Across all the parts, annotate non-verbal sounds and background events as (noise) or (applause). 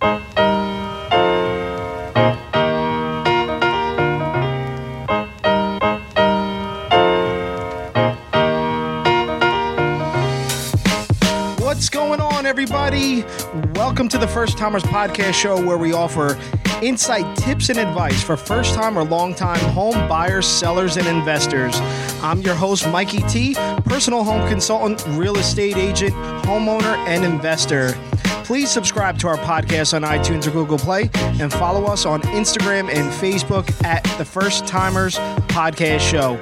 What's going on, everybody? Welcome to the First Timers Podcast Show, where we offer insight, tips, and advice for first time or long time home buyers, sellers, and investors. I'm your host, Mikey T, personal home consultant, real estate agent, homeowner, and investor. Please subscribe to our podcast on iTunes or Google Play and follow us on Instagram and Facebook at the First Timers Podcast Show.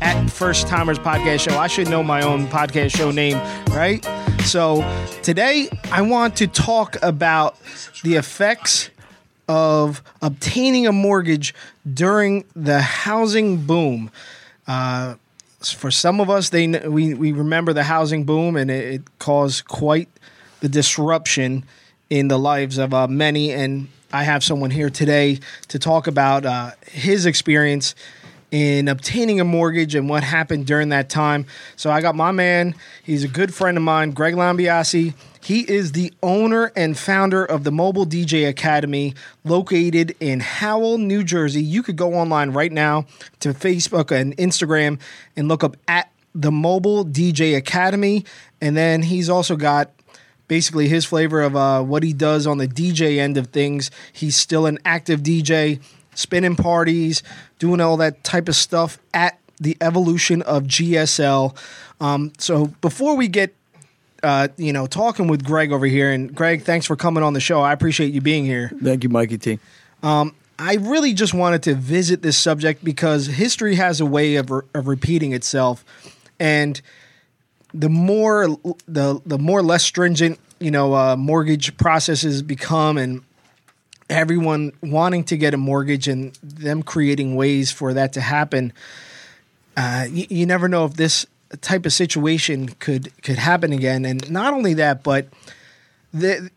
At First Timers Podcast Show. I should know my own podcast show name, right? So today I want to talk about the effects of obtaining a mortgage during the housing boom. Uh, for some of us, they we, we remember the housing boom, and it, it caused quite the disruption in the lives of uh, many. And I have someone here today to talk about uh, his experience in obtaining a mortgage and what happened during that time. So I got my man, he's a good friend of mine, Greg Lambiasi. He is the owner and founder of the Mobile DJ Academy located in Howell, New Jersey. You could go online right now to Facebook and Instagram and look up at the Mobile DJ Academy. And then he's also got basically his flavor of uh, what he does on the DJ end of things. He's still an active DJ, spinning parties, doing all that type of stuff at the evolution of GSL. Um, so before we get uh, you know, talking with Greg over here, and Greg, thanks for coming on the show. I appreciate you being here. Thank you, Mikey T. I really just wanted to visit this subject because history has a way of, re- of repeating itself, and the more the the more less stringent you know uh, mortgage processes become, and everyone wanting to get a mortgage and them creating ways for that to happen. Uh, you, you never know if this type of situation could could happen again, and not only that, but the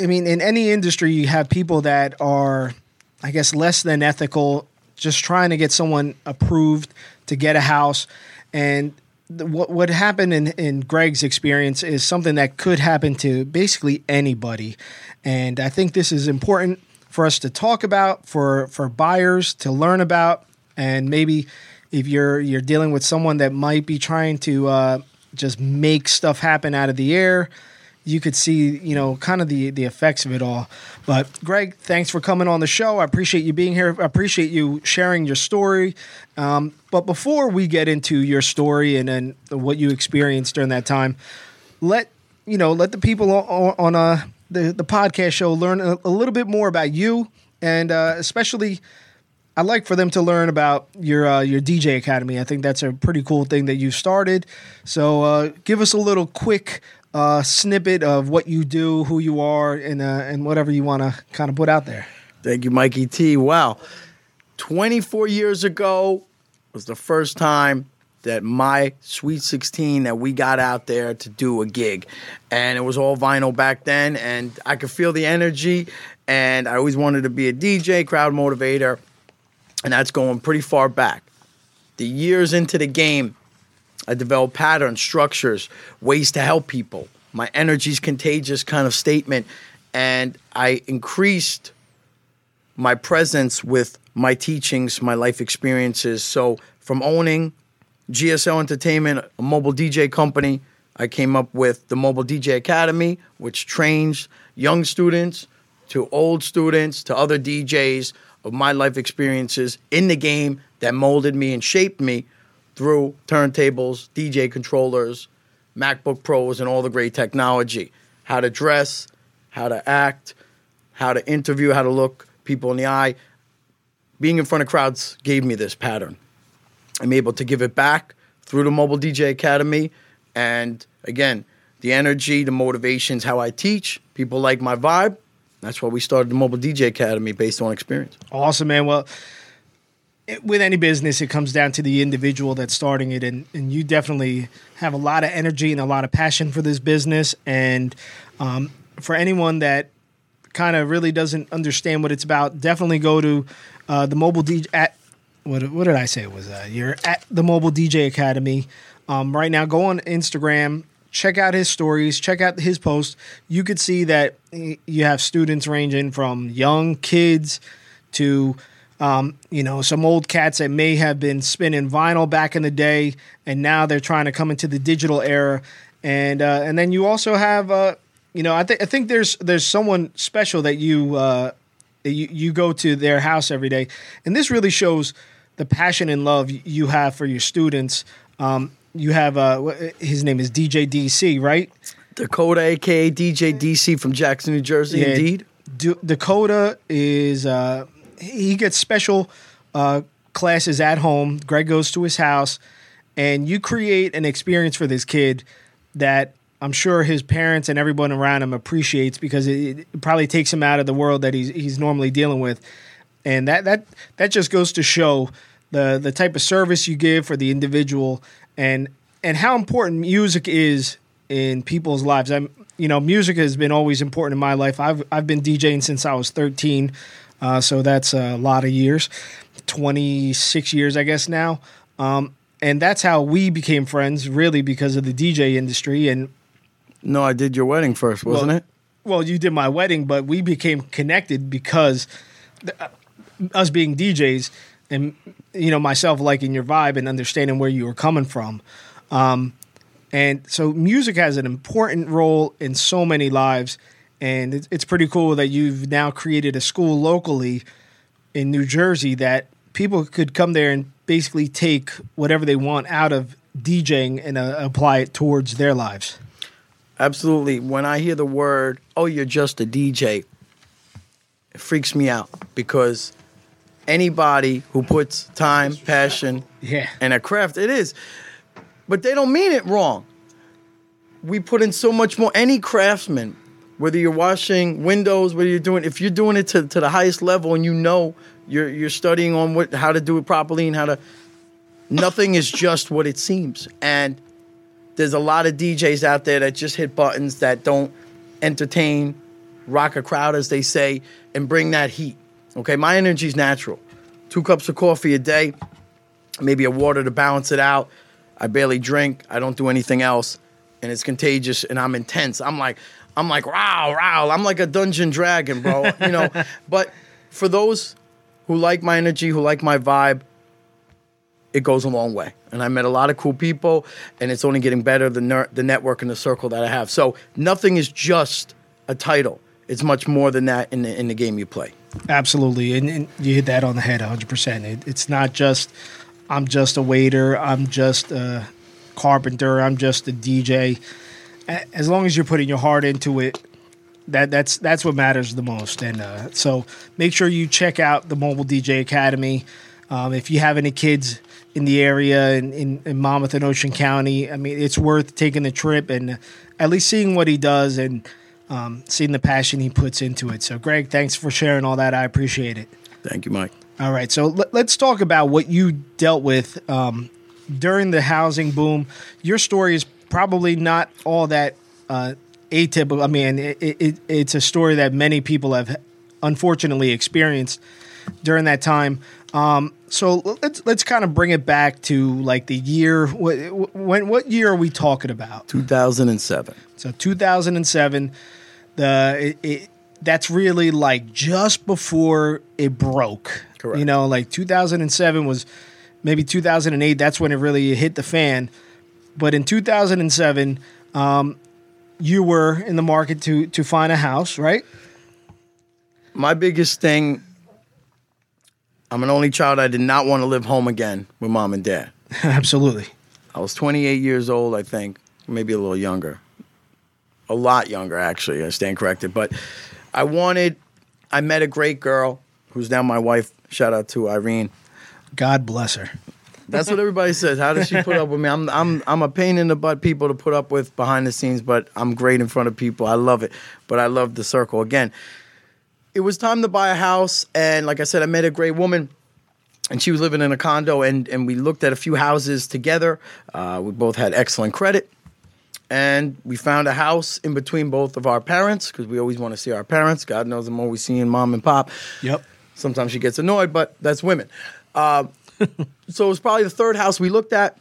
I mean, in any industry, you have people that are, I guess, less than ethical, just trying to get someone approved to get a house. And what what happened in, in Greg's experience is something that could happen to basically anybody. And I think this is important for us to talk about, for for buyers to learn about, and maybe if you're you're dealing with someone that might be trying to uh, just make stuff happen out of the air you could see, you know, kind of the the effects of it all. But Greg, thanks for coming on the show. I appreciate you being here. I appreciate you sharing your story. Um, but before we get into your story and then what you experienced during that time, let you know, let the people on, on uh, the the podcast show learn a, a little bit more about you, and uh, especially. I'd like for them to learn about your uh, your DJ Academy. I think that's a pretty cool thing that you started. So uh, give us a little quick uh, snippet of what you do, who you are, and uh, and whatever you want to kind of put out there. Thank you, Mikey T. Wow. 24 years ago was the first time that my Sweet 16 that we got out there to do a gig. And it was all vinyl back then, and I could feel the energy. And I always wanted to be a DJ, crowd motivator, and that's going pretty far back. The years into the game, I developed patterns, structures, ways to help people. My energy's contagious kind of statement. And I increased my presence with my teachings, my life experiences. So from owning GSL Entertainment, a mobile DJ company, I came up with the Mobile DJ Academy, which trains young students to old students to other DJs of my life experiences in the game that molded me and shaped me through turntables, DJ controllers, MacBook Pros, and all the great technology. How to dress, how to act, how to interview, how to look people in the eye. Being in front of crowds gave me this pattern. I'm able to give it back through the Mobile DJ Academy. And again, the energy, the motivations, how I teach. People like my vibe. That's why we started the Mobile DJ Academy based on experience. Awesome, man. Well, it, with any business, it comes down to the individual that's starting it, and and you definitely have a lot of energy and a lot of passion for this business. And um, for anyone that kind of really doesn't understand what it's about, definitely go to uh, the mobile DJ at what what did I say it was? Uh, you're at the mobile DJ Academy um, right now. Go on Instagram, check out his stories, check out his posts. You could see that you have students ranging from young kids to um, you know some old cats that may have been spinning vinyl back in the day, and now they're trying to come into the digital era. And uh, and then you also have uh, you know I, th- I think there's there's someone special that you uh, you you go to their house every day, and this really shows the passion and love you have for your students. Um, you have uh, his name is DJ DC, right? Dakota, aka DJ DC from Jackson, New Jersey. Yeah, indeed, D- Dakota is uh, he gets special uh, classes at home. Greg goes to his house, and you create an experience for this kid that I'm sure his parents and everyone around him appreciates because it, it probably takes him out of the world that he's he's normally dealing with, and that that that just goes to show the the type of service you give for the individual and and how important music is in people's lives. I'm you know music has been always important in my life. I've I've been DJing since I was 13, uh, so that's a lot of years, 26 years I guess now. Um, and that's how we became friends, really, because of the DJ industry. And no, I did your wedding first, wasn't well, it? Well, you did my wedding, but we became connected because uh, us being DJs and you know myself liking your vibe and understanding where you were coming from. Um, and so music has an important role in so many lives, and it's, pretty cool that you've now created a school locally in New Jersey that people could come there and basically take whatever they want out of DJing and uh, apply it towards their lives. Absolutely. When I hear the word, "Oh, you're just a DJ," it freaks me out because anybody who puts time, passion, yeah. and a craft. It is. But they don't mean it wrong. We put in so much more. Any craftsman, whether you're washing windows, whether you're doing, if you're doing it to, to the highest level and you know you're, you're studying on what, how to do it properly and how to, nothing is just what it seems. And there's a lot of DJs out there that just hit buttons that don't entertain, rock a crowd, as they say, and bring that heat. Okay, my energy is natural. Two cups of coffee a day, maybe a water to balance it out. I barely drink. I don't do anything else, and it's contagious. And I'm intense. I'm like, I'm like, wow, wow. I'm like a dungeon dragon, bro. (laughs) you know. But for those who like my energy, who like my vibe, it goes a long way. And I met a lot of cool people, and it's only getting better the ner- the network and the circle that I have. So nothing is just a title. It's much more than that in the in the game you play. Absolutely, and, and you hit that on the head, hundred percent. It, it's not just I'm just a waiter, I'm just a carpenter, I'm just a DJ. As long as you're putting your heart into it, that that's that's what matters the most. And uh, so make sure you check out the Mobile DJ Academy. Um, if you have any kids in the area in, in, in, Monmouth and Ocean County, I mean, it's worth taking the trip and at least seeing what he does and um, seeing the passion he puts into it. So, Greg, thanks for sharing all that. I appreciate it. Thank you, Mike. All right, so let, us talk about what you dealt with um, during the housing boom. Your story is probably not all that uh, atypical. I mean, it, it, it's a story that many people have unfortunately experienced during that time. Um, so let's let's kind of bring it back to like the year. When what year are we talking about? Two thousand and seven. So two thousand and seven the it, it, that's really like just before it broke. Correct. You know, like 2007 was maybe 2008. That's when it really hit the fan. But in 2007, um, you were in the market to to find a house, right? My biggest thing. I'm an only child. I did not want to live home again with mom and dad. (laughs) Absolutely. I was 28 years old, I think, maybe a little younger a lot younger actually. I stand corrected, but I wanted. I met a great girl who's now my wife. Shout out to Irene. God bless her. That's what everybody says. How does she put up with me? I'm I'm I'm a pain in the butt people to put up with behind the scenes, but I'm great in front of people. I love it. But I love the circle. Again, it was time to buy a house, and like I said, I met a great woman. And she was living in a condo, and, and we looked at a few houses together. Uh, we both had excellent credit and we found a house in between both of our parents because we always want to see our parents. God knows I'm always seeing mom and pop. Yep. Sometimes she gets annoyed, but that's women. Uh, (laughs) so it was probably the third house we looked at,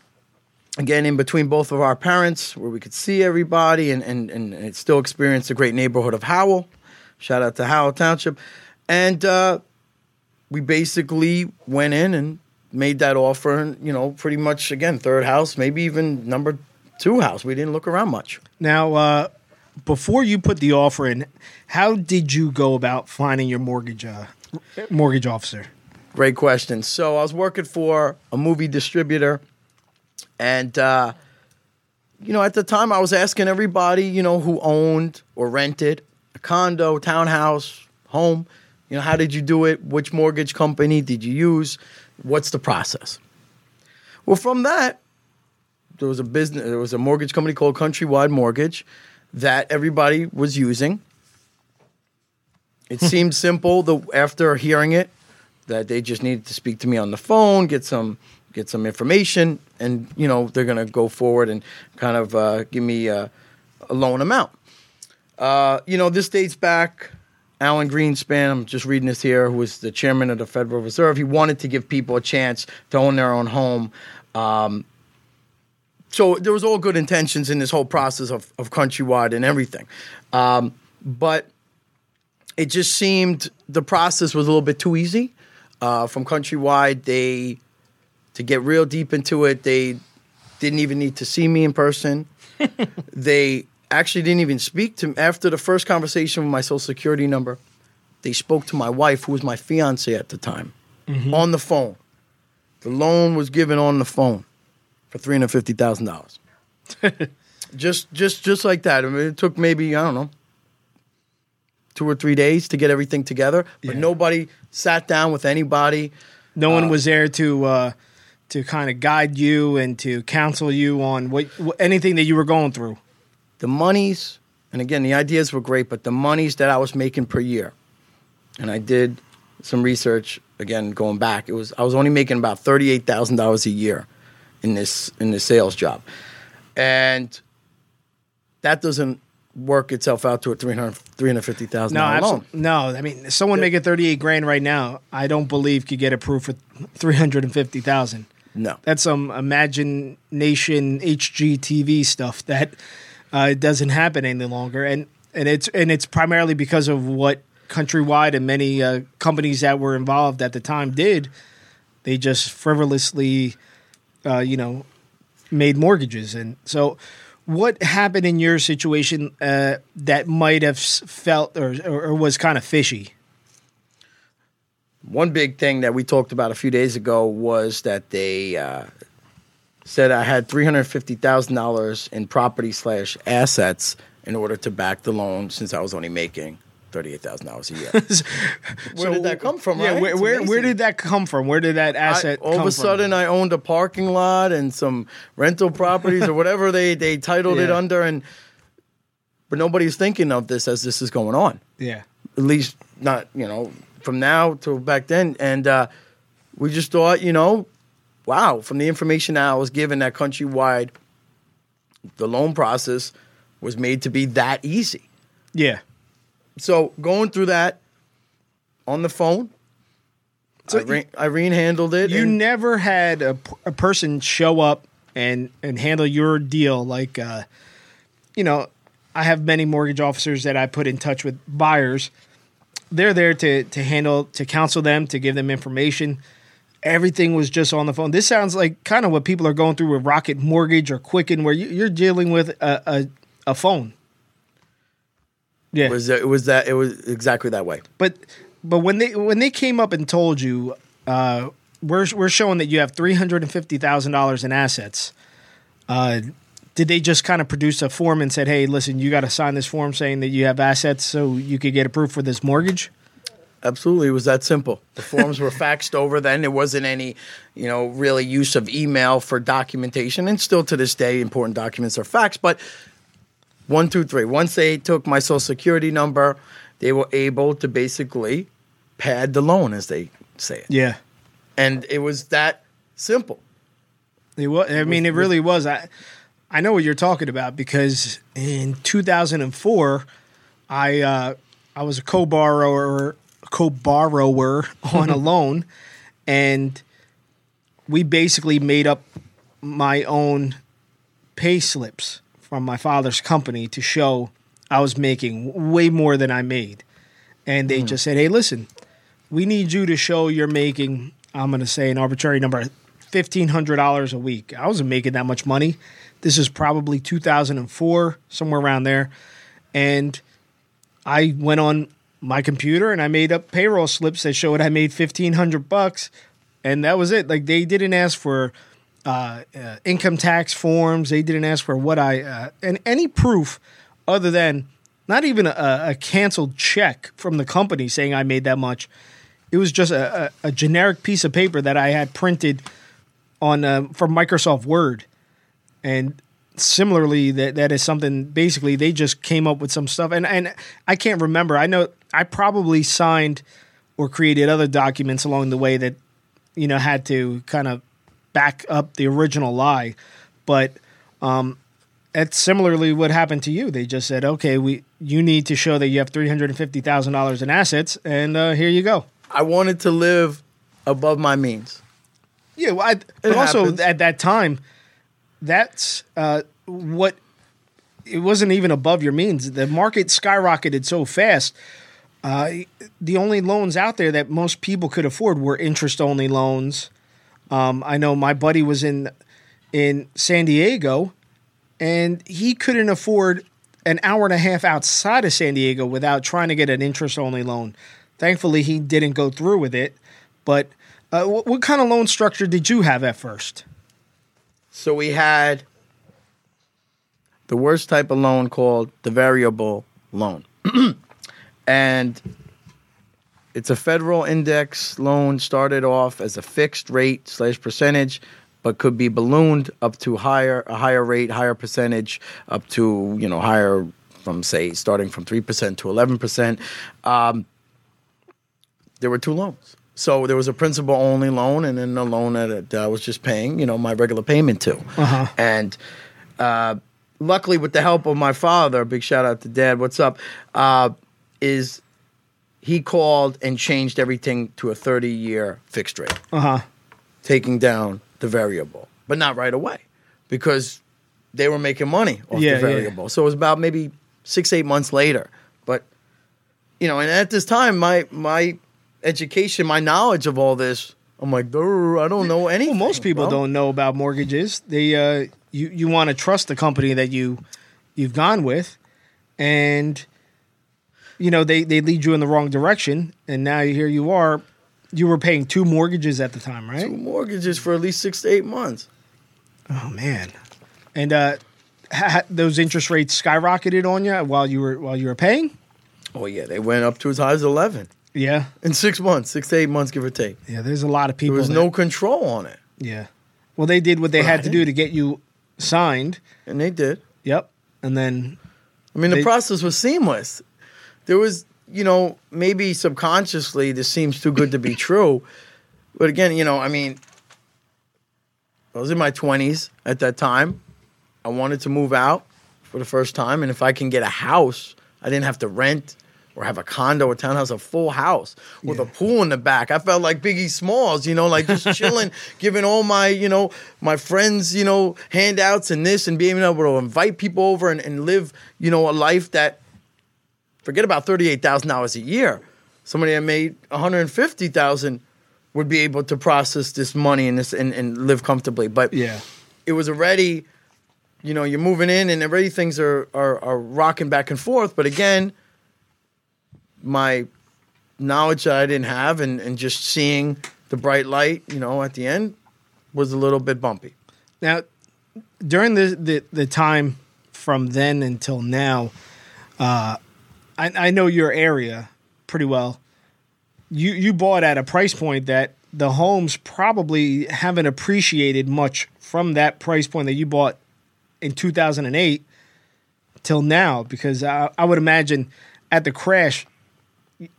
again in between both of our parents where we could see everybody and, and, and, still experience the great neighborhood of Howell. Shout out to Howell Township. And uh, we basically went in and made that offer and, you know, pretty much again, third house, maybe even number two house. We didn't look around much. Now, uh, before you put the offer in, how did you go about finding your mortgage uh, mortgage officer? Great question. So I was working for a movie distributor, and uh, you know, at the time I was asking everybody, you know, who owned or rented a condo, townhouse, home, you know, how did you do it? Which mortgage company did you use? What's the process? Well, from that, there was a business, there was a mortgage company called Countrywide Mortgage that everybody was using. It (laughs) seemed simple. The after hearing it, that they just needed to speak to me on the phone, get some get some information, and you know they're gonna go forward and kind of uh, give me a, a loan amount. Uh, you know, this dates back. Alan Greenspan, I'm just reading this here, who was the chairman of the Federal Reserve. He wanted to give people a chance to own their own home. Um, so there was all good intentions in this whole process of, of countrywide and everything. Um, but it just seemed the process was a little bit too easy. Uh, from countrywide, they to get real deep into it, they didn't even need to see me in person. (laughs) they actually didn't even speak to me after the first conversation with my social security number. They spoke to my wife, who was my fiance at the time, on the phone. The loan was given on the phone for three hundred fifty thousand dollars. (laughs) just, just, just like that. I mean, it took maybe I don't know two or three days to get everything together, but Yeah. nobody sat down with anybody. No one was there to uh, to kind of guide you and to counsel you on what, what anything that you were going through. the monies, and again, the ideas were great, but the monies that I was making per year, and I did some research again going back. It was I was only making about thirty eight thousand dollars a year in this in this sales job, and that doesn't work itself out to a 300 $350,000 No, loan. absolutely. No, I mean, someone making thirty eight grand right now, I don't believe could get approved for three hundred and fifty thousand. No. That's some imagination HGTV stuff that uh, doesn't happen any longer, and and it's and it's primarily because of what Countrywide and many uh, companies that were involved at the time did. They just frivolously, uh, you know, made mortgages, and so. What happened in your situation uh, that might have felt or, or, or was kind of fishy? One big thing that we talked about a few days ago was that they uh, said I had three hundred fifty thousand dollars in property slash assets in order to back the loan, since I was only making thirty eight thousand dollars a year. (laughs) Where did that come from? Yeah, right? where where, where did that come from? Where did that I- asset all of come a sudden, from? I owned a parking lot and some rental properties or (laughs) whatever they they titled it under, and but nobody's thinking of this as this is going on. yeah. at least not you know from now to back then and uh, we just thought you know wow from the information that i was given that countrywide the loan process was made to be that easy Yeah. So going through that on the phone So irene, irene handled it You and- never had a, a person show up and and handle your deal like uh, you know, I have many mortgage officers that I put in touch with buyers. They're there to to handle to counsel them, to give them information. Everything was just on the phone. This sounds like kind of what people are going through with Rocket Mortgage or Quicken, where you, you're dealing with a, a a phone. Yeah, it was it was that it was exactly that way but but when they when they came up and told you uh, we're we're showing that you have three hundred and fifty thousand dollars in assets, uh, did they just kind of produce a form and said, "Hey, listen, you got to sign this form saying that you have assets so you could get approved for this mortgage"? Absolutely, it was that simple. The forms were (laughs) faxed over then. There wasn't any, you know, really use of email for documentation, and still to this day, important documents are faxed. But one, two, three. Once they took my social security number, they were able to basically pad the loan, as they say it, Yeah, and it was that simple. it was. I mean, it really was. I I know what you're talking about because in 2004, I uh, I was a co-borrower co-borrower on a loan, and we basically made up my own pay slips from my father's company to show I was making way more than I made. And they mm-hmm. just said, hey, listen, we need you to show you're making, I'm going to say an arbitrary number, $1,500 a week. I wasn't making that much money. This is probably 2004, somewhere around there. And I went on my computer and I made up payroll slips that showed I made 1500 bucks and that was it. Like they didn't ask for uh, uh, income tax forms. They didn't ask for what I uh, and any proof other than not even a, a canceled check from the company saying I made that much. It was just a, a, a generic piece of paper that I had printed on uh, from Microsoft Word, and similarly, that that is something. Basically, they just came up with some stuff, and and I can't remember. I know I probably signed or created other documents along the way that you know had to kind of back up the original lie, but um, that's similarly what happened to you. They just said, okay, we you need to show that you have three hundred and fifty thousand dollars in assets, and uh, here you go. I wanted to live above my means. Yeah, well, I, but also at that time, that's uh, what it wasn't even above your means. The market skyrocketed so fast. Uh, the only loans out there that most people could afford were interest only loans. Um, I know my buddy was in in San Diego, and he couldn't afford an hour and a half outside of San Diego without trying to get an interest only loan. Thankfully, he didn't go through with it. But uh, what, what kind of loan structure did you have at first? So we had the worst type of loan called the variable loan. (clears throat) and it's a federal index loan started off as a fixed rate slash percentage but could be ballooned up to higher a higher rate higher percentage up to you know higher from say starting from 3% to 11% um, there were two loans. So there was a principal only loan and then a loan that I was just paying you know my regular payment to. Uh-huh. and uh, luckily with the help of my father big shout out to dad what's up uh, is he called and changed everything to a 30 year fixed rate Uh huh. taking down the variable but not right away because they were making money off Yeah, the yeah. variable so it was about maybe six eight months later but you know and at this time my my education my knowledge of all this i'm like "Durr, i don't know anything Well, most people bro." don't know about mortgages. They uh, you you want to trust the company that you you've gone with, and you know they they lead you in the wrong direction, and now here you are. You were paying two mortgages at the time, right? Two mortgages for at least six to eight months Oh man, and uh, ha- those interest rates skyrocketed on you while you were while you were paying. oh yeah they went up to as high as 11 Yeah, in six months six to eight months give or take yeah. There's a lot of people. there was that- no control on it Yeah. Well, they did what they had to do to get you signed. and they did Yep. And then I mean, the process was seamless. There was, you know, maybe subconsciously this seems too good to be true. But again, you know, I mean, I was in my 20s at that time. I wanted to move out for the first time. And if I can get a house, I didn't have to rent or have a condo or townhouse, a full house with a pool in the back. I felt like Biggie Smalls, you know, like just (laughs) chilling, giving all my, you know, my friends, you know, handouts and this and being able to invite people over and, and live, you know, a life that forget about $38,000 a year. Somebody that made 150,000 would be able to process this money and this and, and live comfortably. But yeah. it was already, you know, you're moving in and already things are, are, are rocking back and forth. But again, my knowledge that I didn't have and, and just seeing the bright light, you know, at the end was a little bit bumpy. Now, during the, the, the time from then until now, uh, I, I know your area pretty well. You you bought at a price point that the homes probably haven't appreciated much from that price point that you bought in 2008 till now, because I, I would imagine at the crash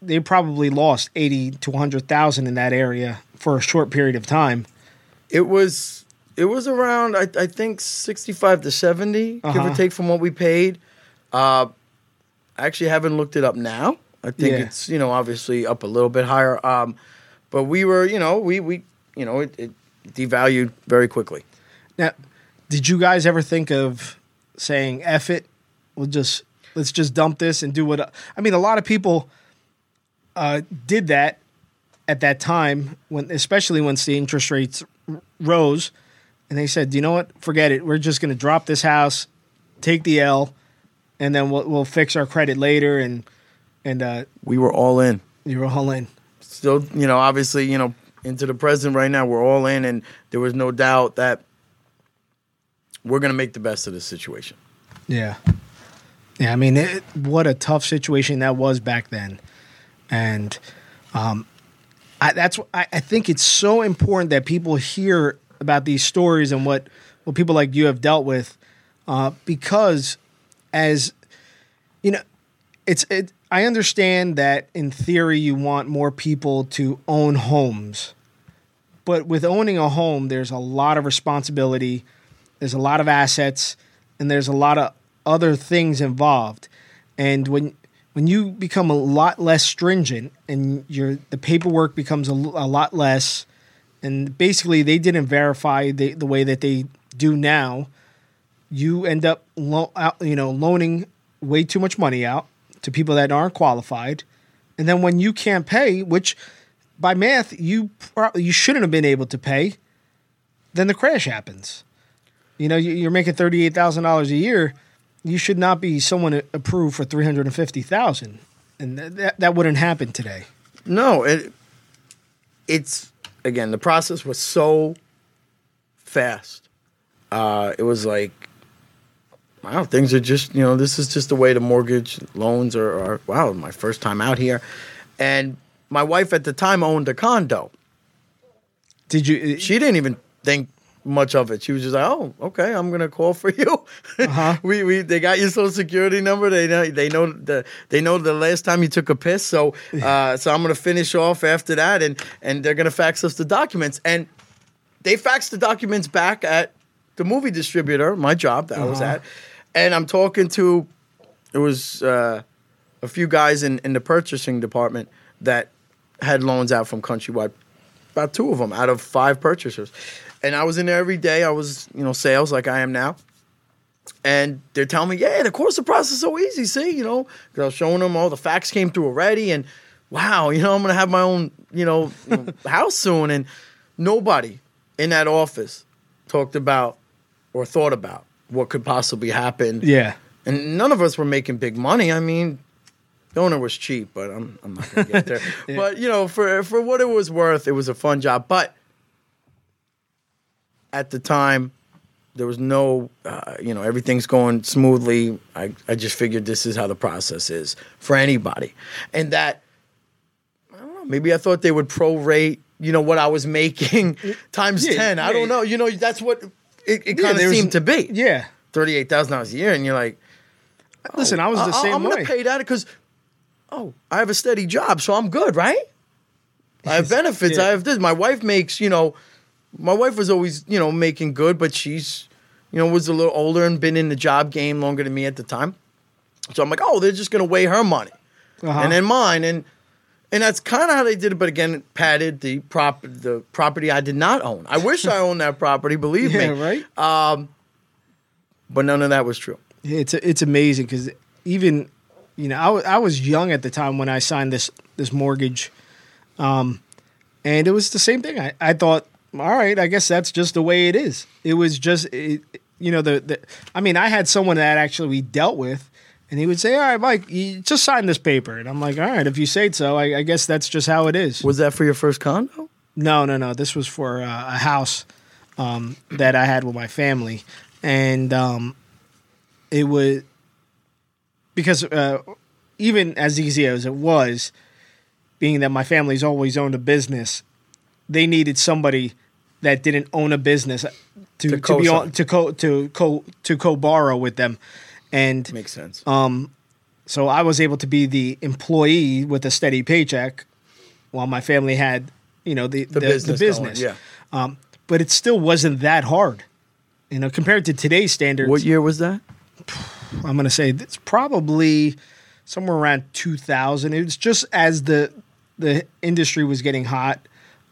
they probably lost 80 to 100,000 in that area for a short period of time. It was it was around I, I think sixty five to 70 give Uh-huh. or take from what we paid. Uh, I actually haven't looked it up now. I think Yeah. it's you know obviously up a little bit higher. Um, but we were you know we we you know it, it devalued very quickly. Now, did you guys ever think of saying "eff it"? We'll just let's just dump this and do what. I mean, a lot of people uh, did that at that time when, especially once the interest rates r- rose, and they said, "You know what? Forget it. We're just going to drop this house, take the L, and then we'll we'll fix our credit later." And and uh, We were all in. you were all in. Still, you know, obviously, you know, into the present right now, we're all in, and there was no doubt that we're going to make the best of this situation. Yeah. Yeah, I mean, it, what a tough situation that was back then. And um, I, that's I, I think it's so important that people hear about these stories and what, what people like you have dealt with uh, because as you know it's it, I understand that in theory you want more people to own homes. But with owning a home there's a lot of responsibility, there's a lot of assets, and there's a lot of other things involved. And when when you become a lot less stringent and your the paperwork becomes a lot less and basically they didn't verify the, the way that they do now you end up lo- out, you know loaning way too much money out to people that aren't qualified. And then when you can't pay which by math you pro- you shouldn't have been able to pay then the crash happens. You know you- you're making $38,000 a year. You should not be someone approved for 350,000 and that, that that wouldn't happen today. No, it it's again the process was so fast. Uh, it was like wow, things are just you know this is just the way the mortgage loans are. are wow, my first time out here, and my wife at the time owned a condo. did you She didn't even think much of it. She was just like, "Oh, okay, I'm gonna call for you." (laughs) Uh-huh. we we they got your social security number. They know they know the they know the last time you took a piss. So uh, so I'm gonna finish off after that, and and they're gonna fax us the documents. And they faxed the documents back at the movie distributor, my job that I was Uh-huh. at, and I'm talking to it was uh, a few guys in in the purchasing department that had loans out from Countrywide about two of them out of five purchasers. And I was in there every day. I was, you know, sales like I am now. And they're telling me, yeah, the course of the process is so easy. See, you know, 'cause I was showing them all the facts came through already. And wow, you know, I'm to have my own, you know, (laughs) house soon. And nobody in that office talked about or thought about what could possibly happen. yeah And none of us were making big money. I mean, the owner was cheap, but I'm, I'm not going to get there. (laughs) But, you know, for, for what it was worth, it was a fun job. But at the time, there was no, uh, you know, everything's going smoothly. I, I just figured this is how the process is for anybody. And that, I don't know, maybe I thought they would prorate, you know, what I was making (laughs) times Yeah, 10. I don't know. You know, that's what it, it kind of seemed to be. yeah thirty-eight thousand dollars a year, and you're like, listen i was the I- same I'm way gonna pay that because, oh, I have a steady job, so I'm good, right? I have (laughs) benefits. Yeah. I have this. My wife makes, you know, my wife was always, you know, making good, but she's, you know, was a little older and been in the job game longer than me at the time. So I'm like, oh, they're just gonna weigh her money Uh-huh. and then mine, and and that's kind of how they did it. But again, it padded the prop the property I did not own. I wish I owned that property. Believe (laughs) yeah me, right but none of that was true. Yeah, It's it's amazing because even you know I I was young at the time when I signed this this mortgage, um, and it was the same thing. I, I thought, all right, I guess that's just the way it is. It was just it, you know the, the I mean I had someone that actually we dealt with, and he would say, all right, Mike, you just sign this paper, and I'm like, all right, if you say so, I, I guess that's just how it is. Was that for your first condo? No, no, no. This was for uh, a house um, that I had with my family, and um, it was because uh, even as easy as it was, being that my family's always owned a business, they needed somebody that didn't own a business to, To to, be on to co to co to co borrow with them, and Makes sense. so I was able to be the employee with a steady paycheck, while my family had, you know, the the, the business business. going, Um, but it still wasn't that hard, you know, compared to today's standards. what year was that? I'm going to say it's probably somewhere around 2000. It was just as the the industry was getting hot,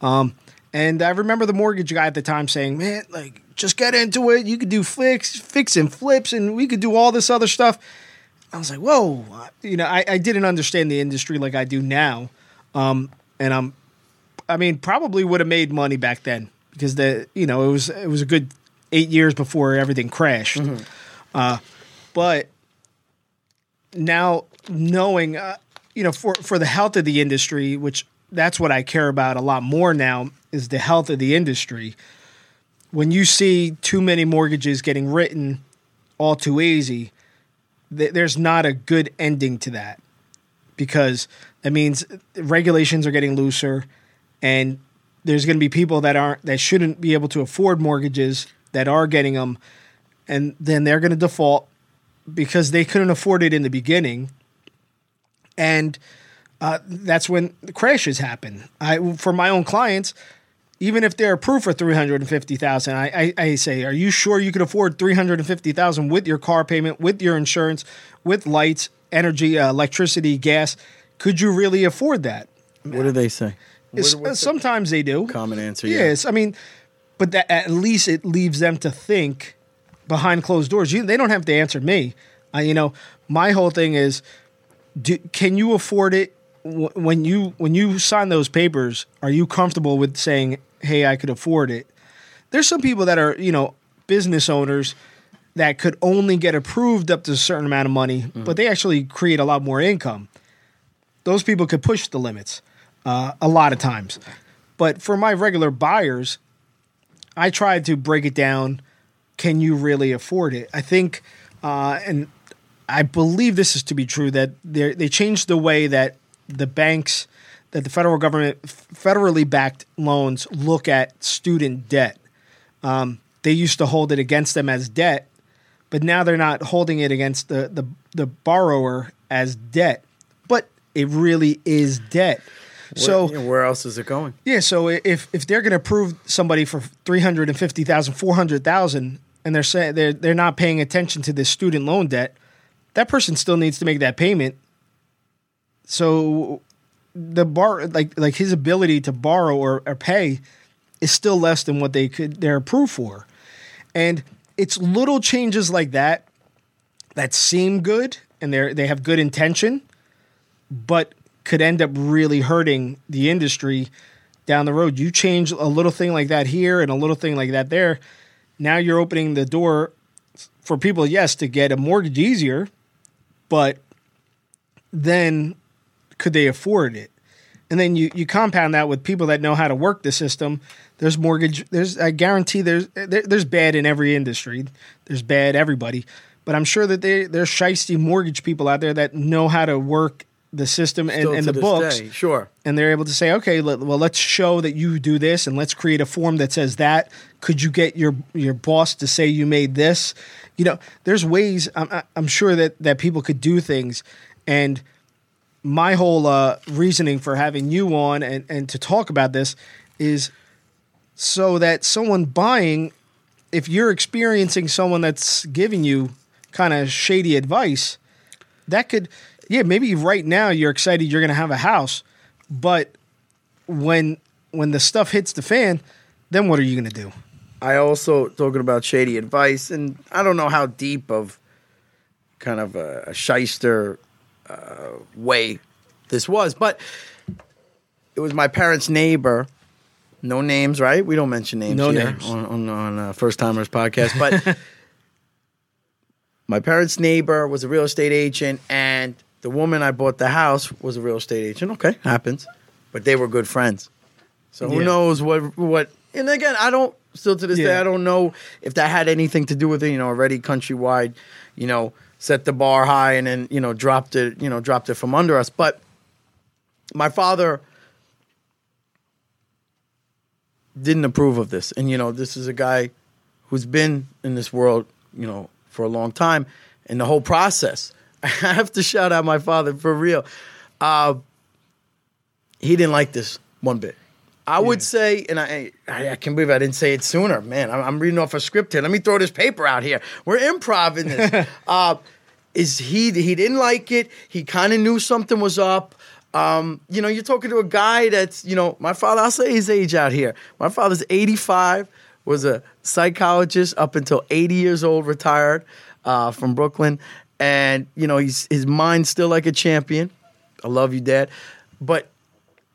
um, And I remember the mortgage guy at the time saying, "Man, like just get into it. You could do fix, fix and flips, and we could do all this other stuff." I was like, "Whoa!" You know, I, I didn't understand the industry like I do now, um, and I'm, I mean, probably would have made money back then because the you know it was it was a good eight years before everything crashed, uh, but now knowing uh, you know for for the health of the industry which that's what I care about a lot more now is the health of the industry. When you see too many mortgages getting written all too easy th- there's not a good ending to that. Because that means regulations are getting looser and there's going to be people that aren't that shouldn't be able to afford mortgages that are getting them and then they're going to default because they couldn't afford it in the beginning, and uh, that's when the crashes happen. I for my own clients, even if they're approved for three hundred and fifty thousand, I, I, I say, are you sure you could afford three hundred and fifty thousand with your car payment, with your insurance, with lights, energy, uh, electricity, gas? Could you really afford that? What do they say? It's- What- what's the sometimes they do. common answer. Yeah. Yes, I mean, but that at least it leaves them to think behind closed doors. You, they don't have to answer me. Uh, you know, my whole thing is, do, can you afford it when you when you sign those papers? Are you comfortable with saying, "Hey, I could afford it"? There's some people that are you know business owners that could only get approved up to a certain amount of money, but they actually create a lot more income. Those people could push the limits uh, a lot of times. But for my regular buyers, I tried to break it down. Can you really afford it? I think, uh, and I believe this is to be true that they they changed the way that the banks, that the federal government, federally backed loans look at student debt. Um, they used to hold it against them as debt, but now they're not holding it against the the, the borrower as debt. But it really is debt. so where, else is it going? yeah, so if if they're going to approve somebody for 350,000, 400,000 and they're saying they're they're not paying attention to this student loan debt, that person still needs to make that payment. So the bar like like his ability to borrow or, or pay is still less than what they could they're approved for. And it's little changes like that that seem good and they they have good intention but could end up really hurting the industry down the road. You change a little thing like that here and a little thing like that there. Now you're opening the door for people, yes, to get a mortgage easier, but then could they afford it? And then you, you compound that with people that know how to work the system. There's mortgage. There's I guarantee there's there, there's bad in every industry. There's bad everybody, but I'm sure that they there's shisty mortgage people out there that know how to work the system and, and the books day, sure. and they're able to say, okay, let, well, let's show that you do this, and let's create a form that says that. Could you get your your boss to say you made this? You know, there's ways. I'm I'm sure that that people could do things, and my whole uh, reasoning for having you on and and to talk about this is so that someone buying, if you're experiencing someone that's giving you kind of shady advice, that could yeah maybe right now you're excited you're going to have a house but when when the stuff hits the fan then what are you going to do? I also talking about shady advice, and I don't know how deep of kind of a, a shyster uh, way this was, but it was my parents' neighbor. No names, right? We don't mention names. No here names. on on, on uh, First Timers podcast, but (laughs) my parents' neighbor was a real estate agent, and the woman I bought the house was a real estate agent. Okay, happens, but they were good friends. So who Yeah. knows what what? And again, I don't still to this day I don't know if that had anything to do with it. You know, already countrywide, you know, set the bar high and then you know dropped it, you know, dropped it from under us. But my father didn't approve of this, and you know, this is a guy who's been in this world, you know, for a long time, and the whole process. (laughs) I have to shout out my father for real. Uh, he didn't like this one bit. I would say, and I, I I can't believe I didn't say it sooner. Man, I'm, I'm reading off a script here. Let me throw this paper out here. We're improv in this. (laughs) uh, is he? He didn't like it. He kind of knew something was up. Um, you know, you're talking to a guy that's, you know, my father, I'll say his age out here. My father's 85, was a psychologist up until 80 years old, retired uh, from Brooklyn. And, you know, he's, his mind's still like a champion. I love you, Dad. But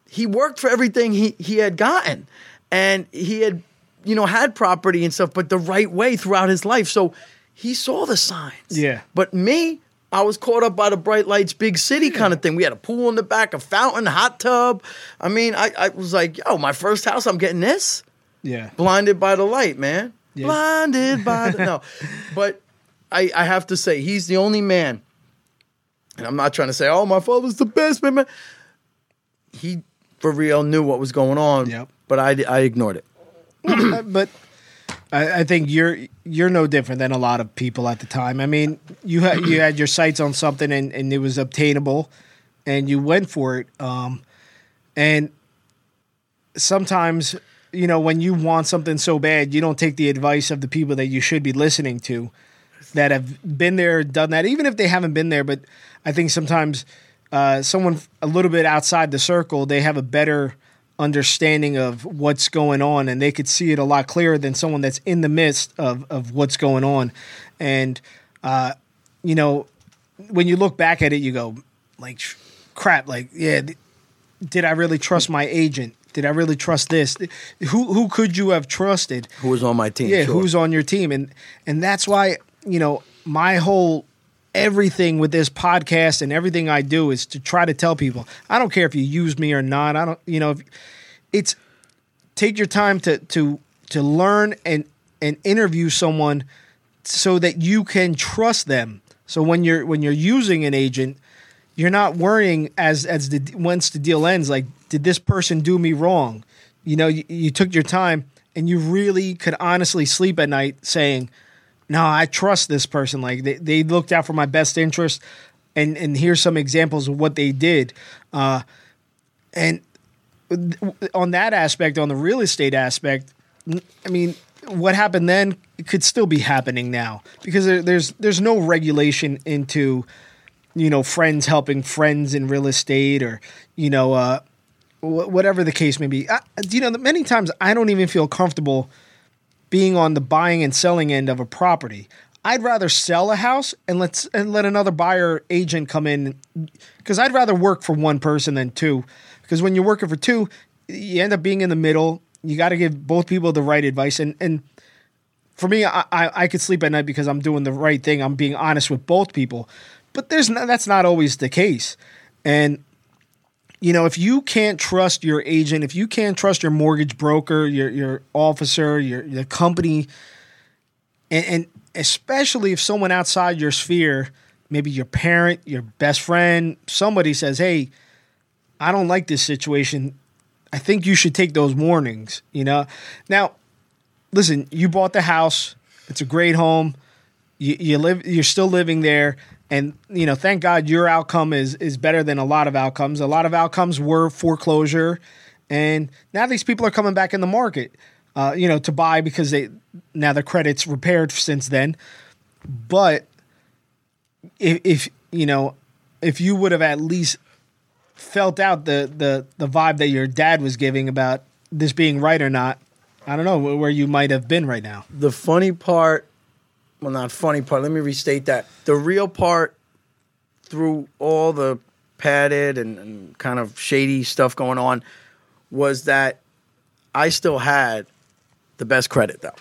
he worked for everything he, he had gotten. And he had, you know, had property and stuff, but the right way throughout his life. So he saw the signs. Yeah. But me, I was caught up by the bright lights, big city kind of thing. We had a pool in the back, a fountain, hot tub. I mean, I, I was like, yo, my first house, I'm getting this. Yeah. Blinded by the light, man. Yeah. Blinded by the no. (laughs) But I, I have to say, he's the only man, and I'm not trying to say, oh, my father's the best man. man. He for real knew what was going on. Yep. But I, I ignored it. But I, I think you're you're no different than a lot of people at the time. I mean, you had you had your sights on something and, and it was obtainable, and you went for it. Um, and sometimes, you know, when you want something so bad, you don't take the advice of the people that you should be listening to, that have been there, done that. Even if they haven't been there, but I think sometimes uh, someone a little bit outside the circle, they have a better understanding of what's going on and they could see it a lot clearer than someone that's in the midst of, of what's going on. And, uh, you know, when you look back at it, you go, like, crap, like, yeah, th- did I really trust my agent? Did I really trust this? Who who could you have trusted? Who was on my team? Yeah, sure. who's on your team? And and that's why, you know, my whole everything with this podcast and everything I do is to try to tell people, I don't care if you use me or not. I don't, you know, if, it's take your time to to to learn and and interview someone so that you can trust them. So when you're when you're using an agent, you're not worrying as as the once the deal ends like did this person do me wrong? You know, you, you took your time and you really could honestly sleep at night saying, "No, I trust this person. Like they, they looked out for my best interest." And and here's some examples of what they did. Uh, and on that aspect, on the real estate aspect, I mean, what happened then could still be happening now because there, there's there's no regulation into you know friends helping friends in real estate or you know uh, wh- whatever the case may be. I, you know, many times I don't even feel comfortable being on the buying and selling end of a property. I'd rather sell a house and let's and let another buyer agent come in because I'd rather work for one person than two. Because when you're working for two, you end up being in the middle. You got to give both people the right advice, and and for me, I, I I could sleep at night because I'm doing the right thing. I'm being honest with both people, but there's not, that's not always the case, and you know, if you can't trust your agent, if you can't trust your mortgage broker, your your officer, your the company, and, and especially if someone outside your sphere, maybe your parent, your best friend, somebody says, "Hey, I don't like this situation. I think you should take those warnings." You know, now listen, you bought the house. It's a great home. You, you live. You're still living there, and you know, thank God your outcome is is better than a lot of outcomes. A lot of outcomes were foreclosure, and now these people are coming back in the market. Uh, you know, to buy because they now their credits repaired since then. But if, if you know, if you would have at least felt out the the the vibe that your dad was giving about this being right or not, I don't know where you might have been right now. the funny part, well, not funny part. Let me restate that. The real part, through all the padded and, and kind of shady stuff going on, was that I still had the best credit though.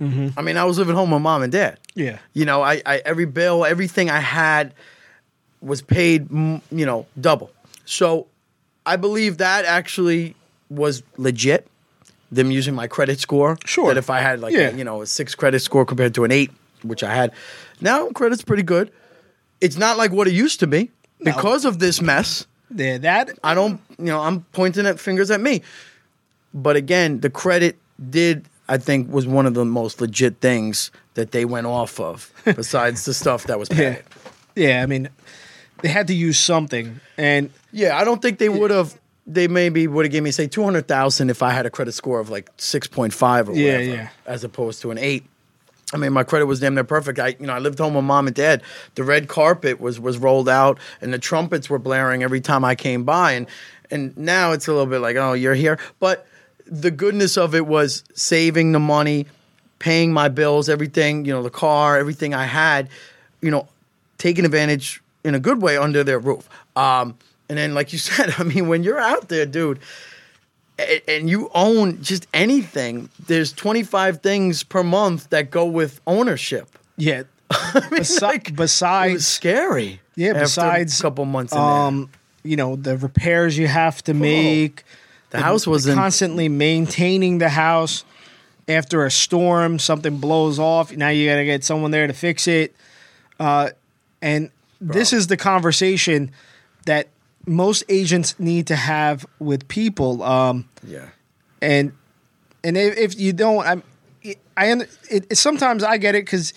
Mm-hmm. I mean, I was living home with mom and dad. Yeah. You know, I, I every bill, everything I had was paid, you know, double. So I believe that actually was legit. Them using my credit score. Sure. That if I had like Yeah. a, you know a six credit score compared to an eight, which I had, now credit's pretty good. It's not like what it used to be because of this mess. Yeah, that I don't, you know, I'm pointing at fingers at me. But again, the credit did, I think, was one of the most legit things that they went off of, (laughs) besides the stuff that was paid. yeah. I mean, they had to use something, and Yeah, I don't think they would have. They maybe would have given me say two hundred thousand if I had a credit score of like six point five or Yeah, whatever, yeah. as opposed to an eight. I mean, my credit was damn near perfect. I, you know, I lived home with mom and dad. The red carpet was was rolled out, and the trumpets were blaring every time I came by. And and now it's a little bit like, oh, you're here. But the goodness of it was saving the money, paying my bills, everything. You know, the car, everything I had. You know, taking advantage in a good way under their roof. Um, and then, like you (laughs) said, I mean, when you're out there, dude and you own just anything, there's 25 things per month that go with ownership. Yeah. (laughs) Besi- like, It was besides, scary. Yeah, besides, a couple months um, you know, the repairs you have to make. The house was constantly maintaining the house. After a storm, something blows off. Now you got to get someone there to fix it. Uh, and this is the conversation that most agents need to have with people. Um, yeah. and and if, if you don't, I'm, I it, it, sometimes I get it because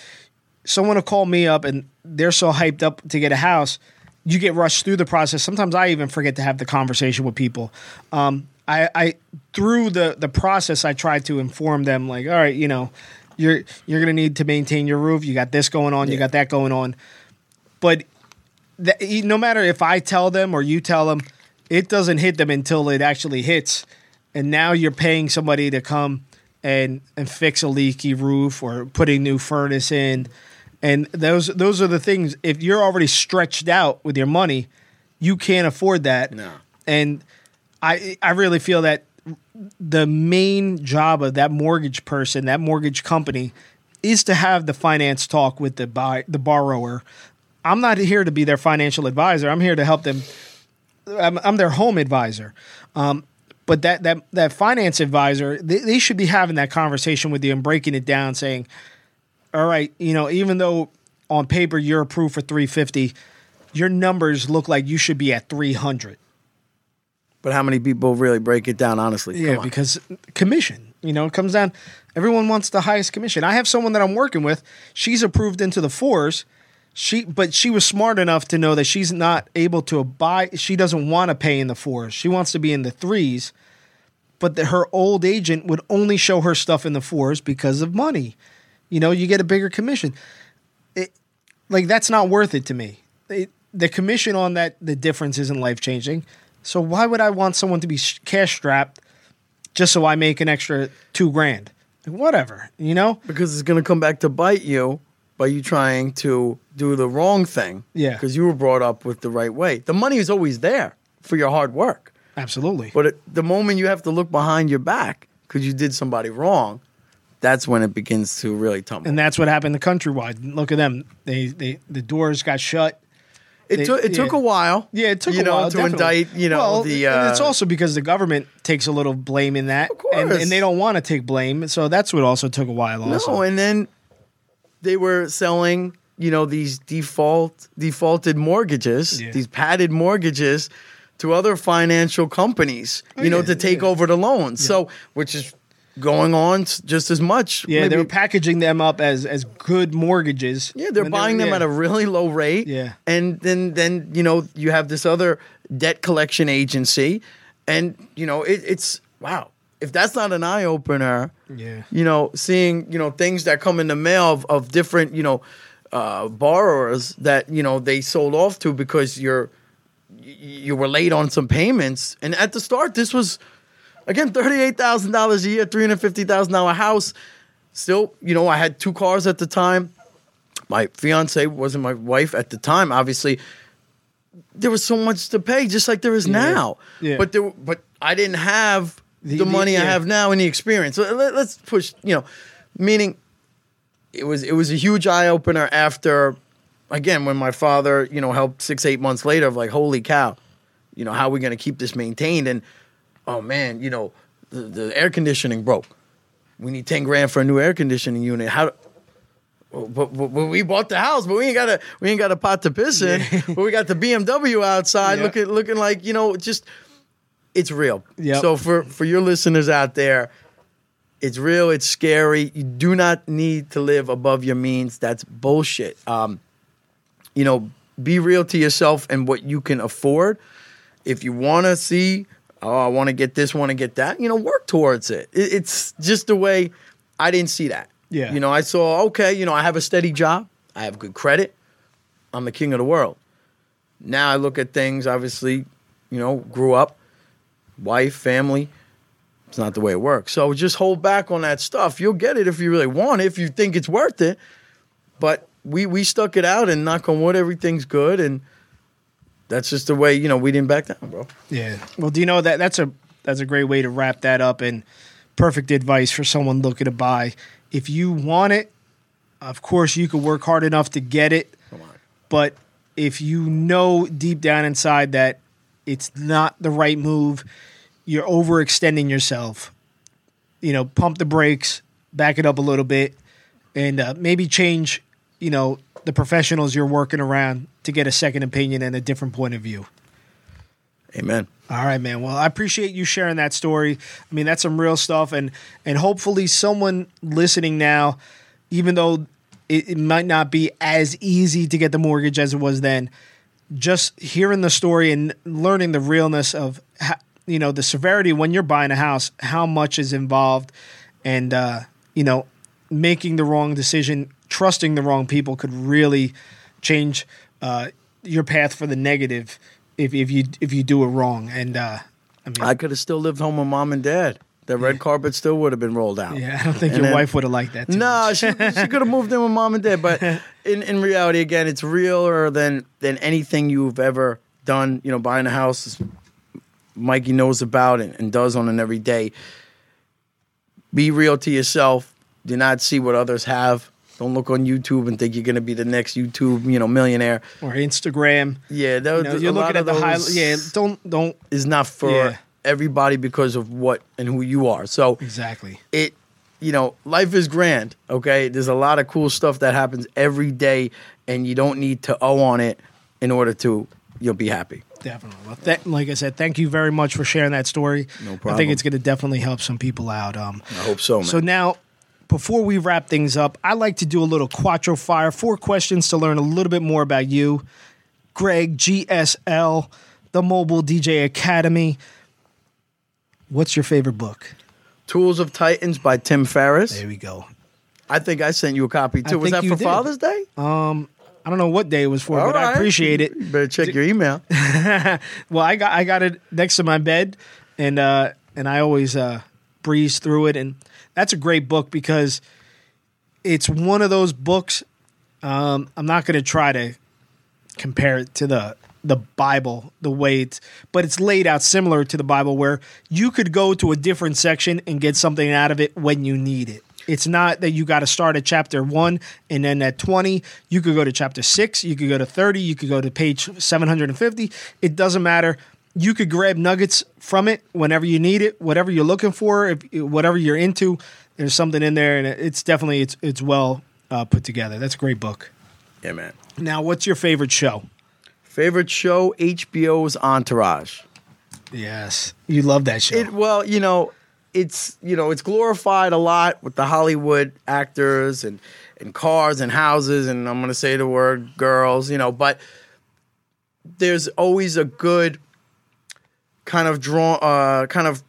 someone will call me up and they're so hyped up to get a house, you get rushed through the process. Sometimes I even forget to have the conversation with people. Um, I, I through the the process, I try to inform them like, all right, you know, you're you're gonna need to maintain your roof. You got this going on. You got that going on. But that, no matter if I tell them or you tell them, it doesn't hit them until it actually hits. And now you're paying somebody to come and and fix a leaky roof or putting new furnace in. And those those are the things. If you're already stretched out with your money, you can't afford that. No. And I I really feel that the main job of that mortgage person, that mortgage company, is to have the finance talk with the buy, the borrower. I'm not here to be their financial advisor. I'm here to help them. I'm, I'm their home advisor. Um, but that that that finance advisor, they, they should be having that conversation with you and breaking it down, saying, "All right, you know, even though on paper you're approved for 350, your numbers look like you should be at 300." But how many people really break it down, honestly? Yeah, Come on. because commission, you know, it comes down. Everyone wants the highest commission. I have someone that I'm working with. She's approved into the fours. She, but she was smart enough to know that she's not able to buy. She doesn't want to pay in the fours. She wants to be in the threes. But that her old agent would only show her stuff in the fours because of money. You know, you get a bigger commission. It, like that's not worth it to me. It, the commission on that, the difference isn't life changing. So why would I want someone to be cash strapped just so I make an extra two grand? Whatever, you know. because it's going to come back to bite you by you trying to do the wrong thing. Yeah. Because you were brought up with the right way. The money is always there for your hard work. Absolutely. But it, the moment you have to look behind your back because you did somebody wrong, that's when it begins to really tumble. and that's what happened to Countrywide. Look at them. They they the doors got shut. it they- took it took a while. Yeah, it took you a know, while to definitely. indict. You know well, the. and it's uh, also because the government takes a little blame in that, Of course. and, and they don't want to take blame. So that's what also took a while. Also, No, and then they were selling, you know, these default defaulted mortgages, Yeah. these padded mortgages to other financial companies, oh, you know, Oh, yeah, to take yeah. over the loans. So, which is going on just as much. yeah, maybe- they were packaging them up as as good mortgages. yeah, they're buying them yeah. at a really low rate. Yeah. And then then, you know, you have this other debt collection agency and, you know, it, it's wow. If that's not an eye opener, Yeah. you know, seeing, you know, things that come in the mail of, of different, you know, uh, borrowers that, you know, they sold off to because you're, you were late on some payments. And at the start, this was, again, $38,000 a year, $350,000 house. Still, you know, I had two cars at the time. My fiance wasn't my wife at the time, obviously. There was so much to pay, just like there is now. Yeah. But there, but I didn't have the, The- the- money I have now and the experience. So let, us push, you know, meaning it was it was a huge eye opener after, again, when my father, you know, helped six eight months later of like, holy cow, you know, how are we going to keep this maintained? And oh man, you know, the, the air conditioning broke. We need ten grand for a new air conditioning unit. How? But, but, but we bought the house, but we ain't got a we ain't got a pot to piss in. but we got the BMW outside, Yeah. looking looking like you know, just it's real. Yep. So for for your listeners out there, it's real. It's scary. You do not need to live above your means. That's bullshit. Um, you know, be real to yourself and what you can afford. If you want to see, oh, I want to get this, want to get that, you know, work towards it. it. It's just the way I didn't see that. Yeah. You know, I saw, okay, you know, I have a steady job, I have good credit, I'm the king of the world. Now I look at things, obviously, you know, grew up, wife, family. It's not the way it works. So just hold back on that stuff. You'll get it if you really want it, if you think it's worth it. But we we stuck it out and knock on wood, everything's good and that's just the way, you know, we didn't back down, bro. Yeah. Well, do you know that that's a that's a great way to wrap that up and perfect advice for someone looking to buy. If you want it, of course you could work hard enough to get it. Come on. But if you know deep down inside that it's not the right move, you're overextending yourself. You know, pump the brakes, back it up a little bit, and uh, maybe change. You know, the professionals you're working around to get a second opinion and a different point of view. Amen. All right, man. Well, I appreciate you sharing that story. I mean, that's some real stuff, and and hopefully, someone listening now, even though it, it might not be as easy to get the mortgage as it was then, just hearing the story and learning the realness of you know the severity when you're buying a house, how much is involved, and uh, you know, making the wrong decision, trusting the wrong people could really change uh, your path for the negative if if you if you do it wrong. And uh, I mean, I could have still lived home with mom and dad. The red carpet still would have been rolled out. yeah, I don't think And your then- wife would have liked that. Too No, she, she could have (laughs) moved in with mom and dad, but (laughs) in, in reality, again, it's realer than than anything you've ever done. You know, buying a house, Mikey knows about and, and does on an everyday. Be real to yourself. Do not see what others have. Don't look on YouTube and think you're going to be the next YouTube, you know, millionaire. or Instagram. Yeah, that, You know, you're a lot looking at the high. those Yeah, don't don't is not for Yeah. Everybody because of what and who you are. So exactly. it you know life is grand okay there's a lot of cool stuff that happens every day and you don't need to owe on it in order to you'll be happy Definitely. Well, th- like I said, thank you very much for sharing that story. No problem. I think it's going to definitely help some people out. Um, i hope so man So now, before we wrap things up, I like to do a little Quattro Fire. Four questions to learn a little bit more about you, Greg GSL, the Mobile DJ Academy. What's your favorite book? tools of titans by tim ferriss There we go. i think i sent you a copy I too was that for did. father's day I don't know what day it was for, All but I appreciate it. You better check your email (laughs) Well, I got I got it next to my bed, and uh, and I always uh, breeze through it, and that's a great book because it's one of those books. Um, I'm not going to try to compare it to the the Bible the way it's, but it's laid out similar to the Bible, where you could go to a different section and get something out of it when you need it. It's not that you got to start at chapter one and then at 20, you could go to chapter six, you could go to 30, you could go to page 750. It doesn't matter. You could grab nuggets from it whenever you need it, whatever you're looking for, if whatever you're into. There's something in there, and it's definitely it's it's well uh, put together. That's a great book. yeah man Now, what's your favorite show? Favorite show hbo's entourage Yes, you love that show. It well, you know, it's you know, it's glorified a lot with the Hollywood actors and and cars and houses and I'm going to say the word girls, you know, but there's always a good kind of draw uh kind of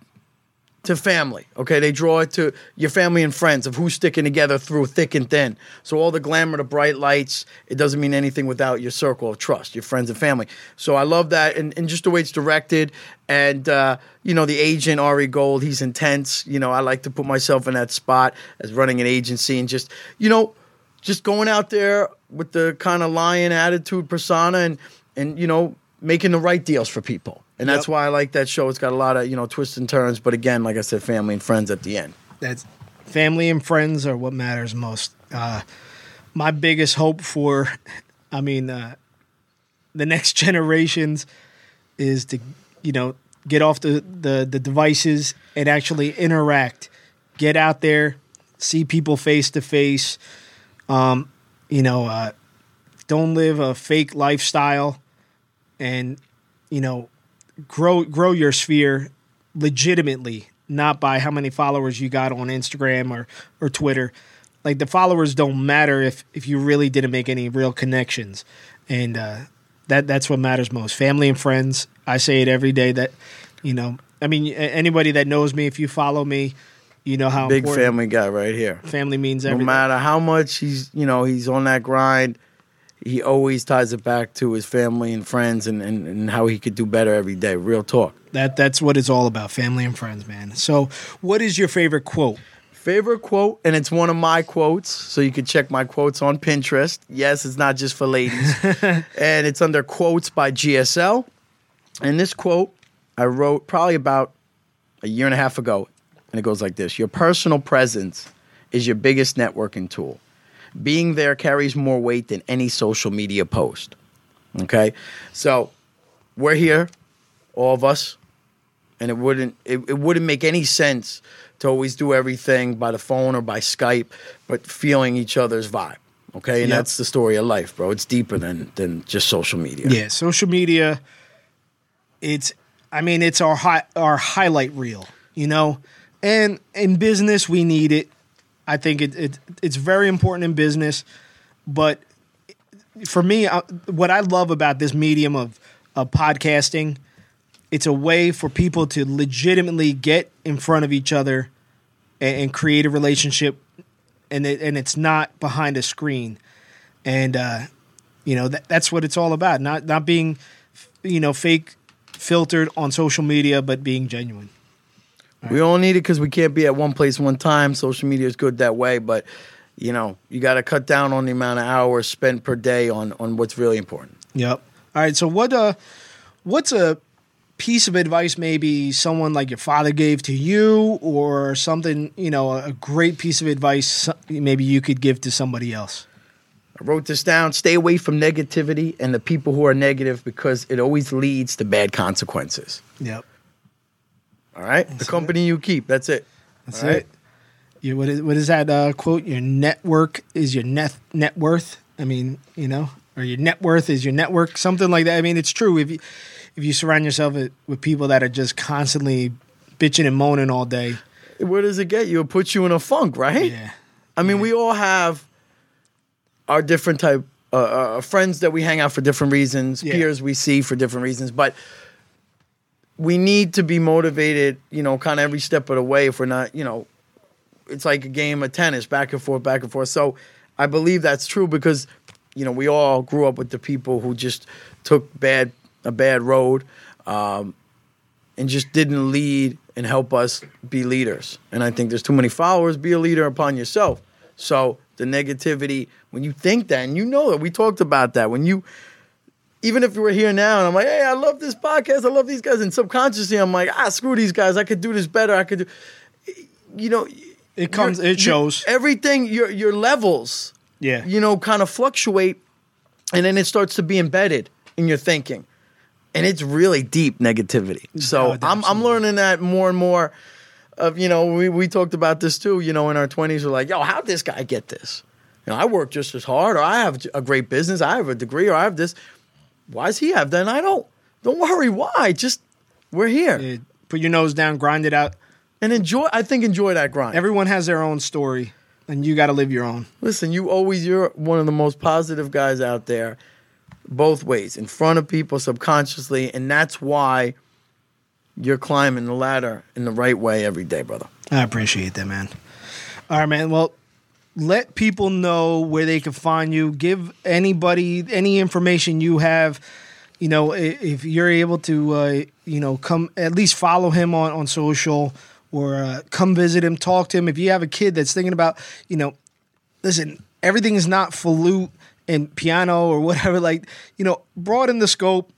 to family. Okay, they draw it to your family and friends of who's sticking together through thick and thin. So all the glamour, the bright lights, it doesn't mean anything without your circle of trust, your friends and family. So I love that, and, and just the way it's directed, and uh, you know the agent Ari Gold, he's intense. You know I like to put myself in that spot as running an agency and just you know just going out there with the kind of lion attitude persona and and you know making the right deals for people. And that's Yep. why I like that show. It's got a lot of, you know, twists and turns, but again, like I said, family and friends at the end. That's family and friends are what matters most. Uh, my biggest hope for, I mean, uh, the next (laughs) generations is to, you know, get off the, the, the devices and actually interact. Get out there, see people face to face. Um, you know, uh, don't live a fake lifestyle, and you know, grow grow your sphere legitimately, not by how many followers you got on Instagram or or Twitter. Like the followers don't matter if if you really didn't make any real connections, and uh, that that's what matters most. Family and friends. I say it every day. That you know, I mean, anybody that knows me, if you follow me, You know how Big family guy right here. family means No matter how much he's, you know, he's on that grind, he always ties it back to his family and friends and, and, and how he could do better every day. Real talk. That that's what it's all about, family and friends, man. So, what is your favorite quote? Favorite quote, and it's one of my quotes, so you can check my quotes on Pinterest. Yes, it's not just for ladies. (laughs) and it's under quotes by GSL. And this quote I wrote probably about a year and a half ago, and it goes like this Your personal presence is your biggest networking tool. Being there carries more weight than any social media post. Okay? So we're here, all of us, and it wouldn't it, it wouldn't make any sense to always do everything by the phone or by Skype, but feeling each other's vibe. Okay, and Yep. that's the story of life, bro. It's deeper than than just social media. Yeah, social media. It's, I mean, it's our hi- our highlight reel, you know, and in business we need it. I think it, it it's very important in business, but for me, I, what I love about this medium of of podcasting, it's a way for people to legitimately get in front of each other and, and create a relationship, and it, and it's not behind a screen, and uh, you know that, that's what it's all about. Not not being, you know, fake, filtered on social media, but being genuine. We all need it because we can't be at one place one time. Social media is good that way, but you know you got to cut down on the amount of hours spent per day on on what's really important. Yep. All right. So what uh, what's a piece of advice maybe someone like your father gave to you, or something you know a great piece of advice maybe you could give to somebody else? I wrote this down. Stay away from negativity and the people who are negative because it always leads to bad consequences. Yep. All right, the company you keep. That's it. That's All right? it. You, what is what is that uh, quote? Your network is your net net worth. I mean, you know, or your net worth is your network. Something like that. I mean, it's true. If you if you surround yourself with, with people that are just constantly bitching and moaning all day, Where does it get you? It puts you in a funk, right? yeah, I mean, we all have our different type uh, uh, friends that we hang out for different reasons, Yeah. peers we see for different reasons, but we need to be motivated, you know, kind of every step of the way. If we're not, you know, it's like a game of tennis, back and forth, back and forth. So I believe that's true because, you know, we all grew up with the people who just took bad a bad road, um, and just didn't lead and help us be leaders. And I think there's too many followers. Be a leader upon yourself. So the negativity, when you think that, and you know that we talked about that, when you, even if were here now, and I'm like, hey, I love this podcast, I love these guys, and subconsciously I'm like, ah, screw these guys, I could do this better, I could do, you know, it comes. It shows. everything. Your your levels, Yeah. you know, kind of fluctuate, and then it starts to be embedded in your thinking, and it's really deep negativity. So Oh, I'm I'm learning that more and more. Of you know, we we talked about this too. You know, in our twenties, we're like, yo, how'd this guy get this? You know, I work just as hard, or I have a great business, I have a degree, or I have this. Why does he have that? And I don't. Don't worry. Why? Just we're here Yeah, Put your nose down, grind it out. and enjoy. I think enjoy that grind. Everyone has their own story, and you got to live your own. Listen, you always you're one of the most positive guys out there, both ways, in front of people subconsciously, and that's why you're climbing the ladder in the right way every day, brother. I appreciate that, man. All right, man. Well, let people know where they can find you. Give anybody any information you have. You know, if you're able to, uh, you know, come at least follow him on on social or uh, come visit him, talk to him. If you have a kid that's thinking about, you know, listen, everything is not flute and piano or whatever. Like, you know, broaden the scope.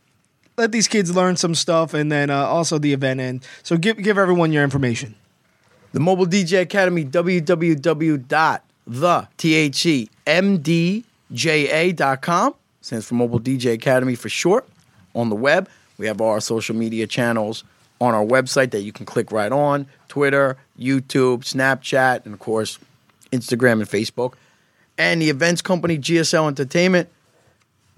Let these kids learn some stuff, and then uh, also the event end. So give give everyone your information. The Mobile DJ Academy, www.the-mdja.com. Stands for Mobile DJ Academy for short. On the web, we have our social media channels on our website that you can click right on. Twitter, YouTube, Snapchat, and of course, Instagram and Facebook. And the events company, GSL Entertainment,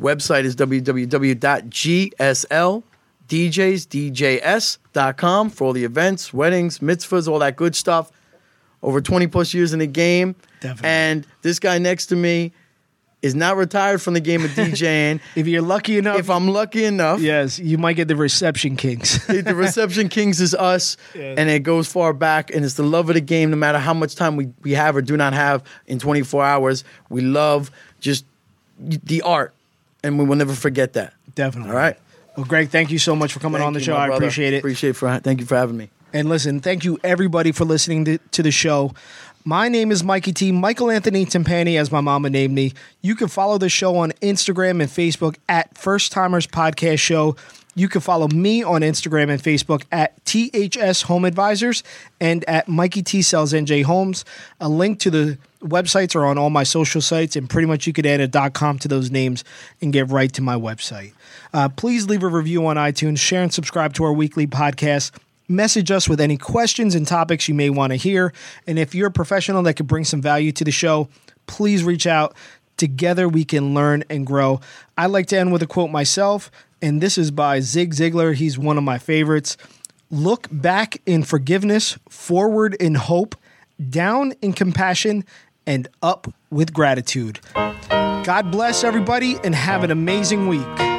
website is www.gsldjsdjs.com for all the events, weddings, mitzvahs, all that good stuff. Over 20 plus years in the game. Definitely. And this guy next to me is not retired from the game of (laughs) DJing. If you're lucky enough, if I'm lucky enough, yes, you might get the reception kings. (laughs) the reception kings is us, and it goes far back, and it's the love of the game. No matter how much time we, we have or do not have in 24 hours, we love just the art, and we will never forget that. Definitely. All right. Well, Greg, thank you so much for coming Thank on the you, show. I appreciate it. Appreciate for thank you for having me. And listen, thank you everybody for listening to, to the show. My name is Mikey T. Michael Anthony Timpani, as my mama named me. You can follow the show on Instagram and Facebook at First Timers Podcast Show. You can follow me on Instagram and Facebook at THS Home Advisors and at Mikey T Sells NJ Homes. A link to the websites are on all my social sites, and pretty much you could add a .com to those names and get right to my website. Uh, please leave a review on iTunes, share and subscribe to our weekly podcast. Message us with any questions and topics you may want to hear. And if you're a professional that could bring some value to the show, please reach out. Together we can learn and grow. I like to end with a quote myself, and this is by Zig Ziglar. He's one of my favorites. Look back in forgiveness, forward in hope, down in compassion, and up with gratitude. God bless everybody and have an amazing week.